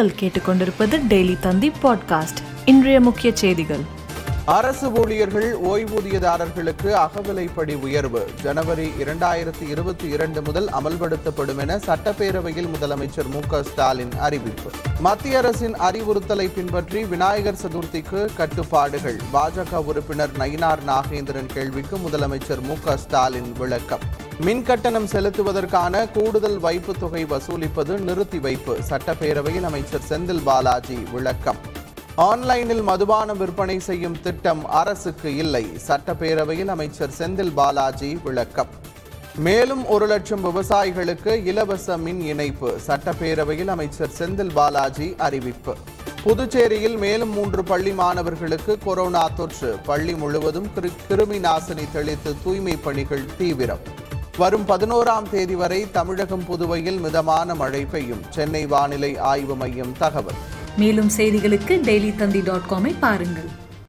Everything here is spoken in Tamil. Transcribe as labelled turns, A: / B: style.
A: நீங்கள் கேட்டுக்கொண்டிருப்பது டெய்லி தந்தி பாட்காஸ்ட். இன்றைய முக்கிய செய்திகள்.
B: அரசு ஊழியர்கள் ஓய்வூதியதாரர்களுக்கு அகவிலைப்படி உயர்வு. ஜனவரி இரண்டாயிரத்தி இருபத்தி இரண்டு முதல் அமல்படுத்தப்படும் என சட்டப்பேரவையில் முதலமைச்சர் மு ஸ்டாலின் அறிவிப்பு. மத்திய அரசின் அறிவுறுத்தலை பின்பற்றி விநாயகர் சதுர்த்திக்கு கட்டுப்பாடுகள். பாஜக உறுப்பினர் நயினார் நாகேந்திரன் கேள்விக்கு முதலமைச்சர் மு ஸ்டாலின் விளக்கம். மின் கட்டணம் செலுத்துவதற்கான கூடுதல் வைப்பு தொகை வசூலிப்பது நிறுத்தி வைப்பு. சட்டப்பேரவையில் அமைச்சர் செந்தில் பாலாஜி விளக்கம். ஆன்லைனில் மதுபானம் விற்பனை செய்யும் திட்டம் அரசுக்கு இல்லை சட்டப்பேரவையில் அமைச்சர் செந்தில் பாலாஜி விளக்கம். மேலும் ஒரு லட்சம் விவசாயிகளுக்கு இலவச மின் இணைப்பு சட்டப்பேரவையில் அமைச்சர் செந்தில் பாலாஜி அறிவிப்பு. புதுச்சேரியில் மேலும் மூன்று பள்ளி மாணவர்களுக்கு கொரோனா தொற்று பள்ளி முழுவதும் கிரு- கிருமி நாசினி தெளித்து தூய்மை பணிகள் தீவிரம். வரும் பதினோராம் தேதி வரை தமிழகம் புதுவையில் மிதமான மழை பெய்யும். சென்னை வானிலை ஆய்வு மையம் தகவல்.
A: மேலும் செய்திகளுக்கு டெய்லி தந்தி டாட் காமை பாருங்கள்.